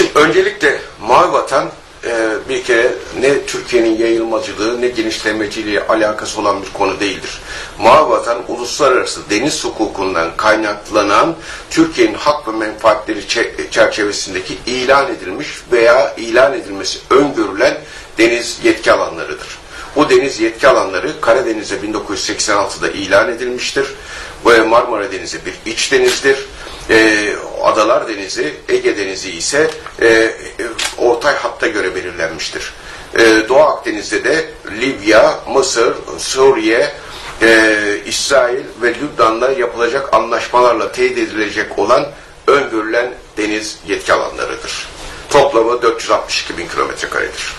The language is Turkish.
Şimdi öncelikle Mavi Vatan e, bir kere ne Türkiye'nin yayılmacılığı ne genişlemeciliği alakası olan bir konu değildir. Mavi Vatan uluslararası deniz hukukundan kaynaklanan Türkiye'nin hak ve menfaatleri çe- çerçevesindeki ilan edilmiş veya ilan edilmesi öngörülen deniz yetki alanlarıdır. Bu deniz yetki alanları Karadeniz'e 1986'da ilan edilmiştir. Ve Marmara Denizi bir iç denizdir. Ee, Adalar Denizi, Ege Denizi ise e, e, ortay hatta göre belirlenmiştir. Ee, Doğu Akdeniz'de de Libya, Mısır, Suriye, e, İsrail ve Lübnan'la yapılacak anlaşmalarla teyit edilecek olan öngörülen deniz yetki alanlarıdır. Toplamı 462 bin kilometre karedir.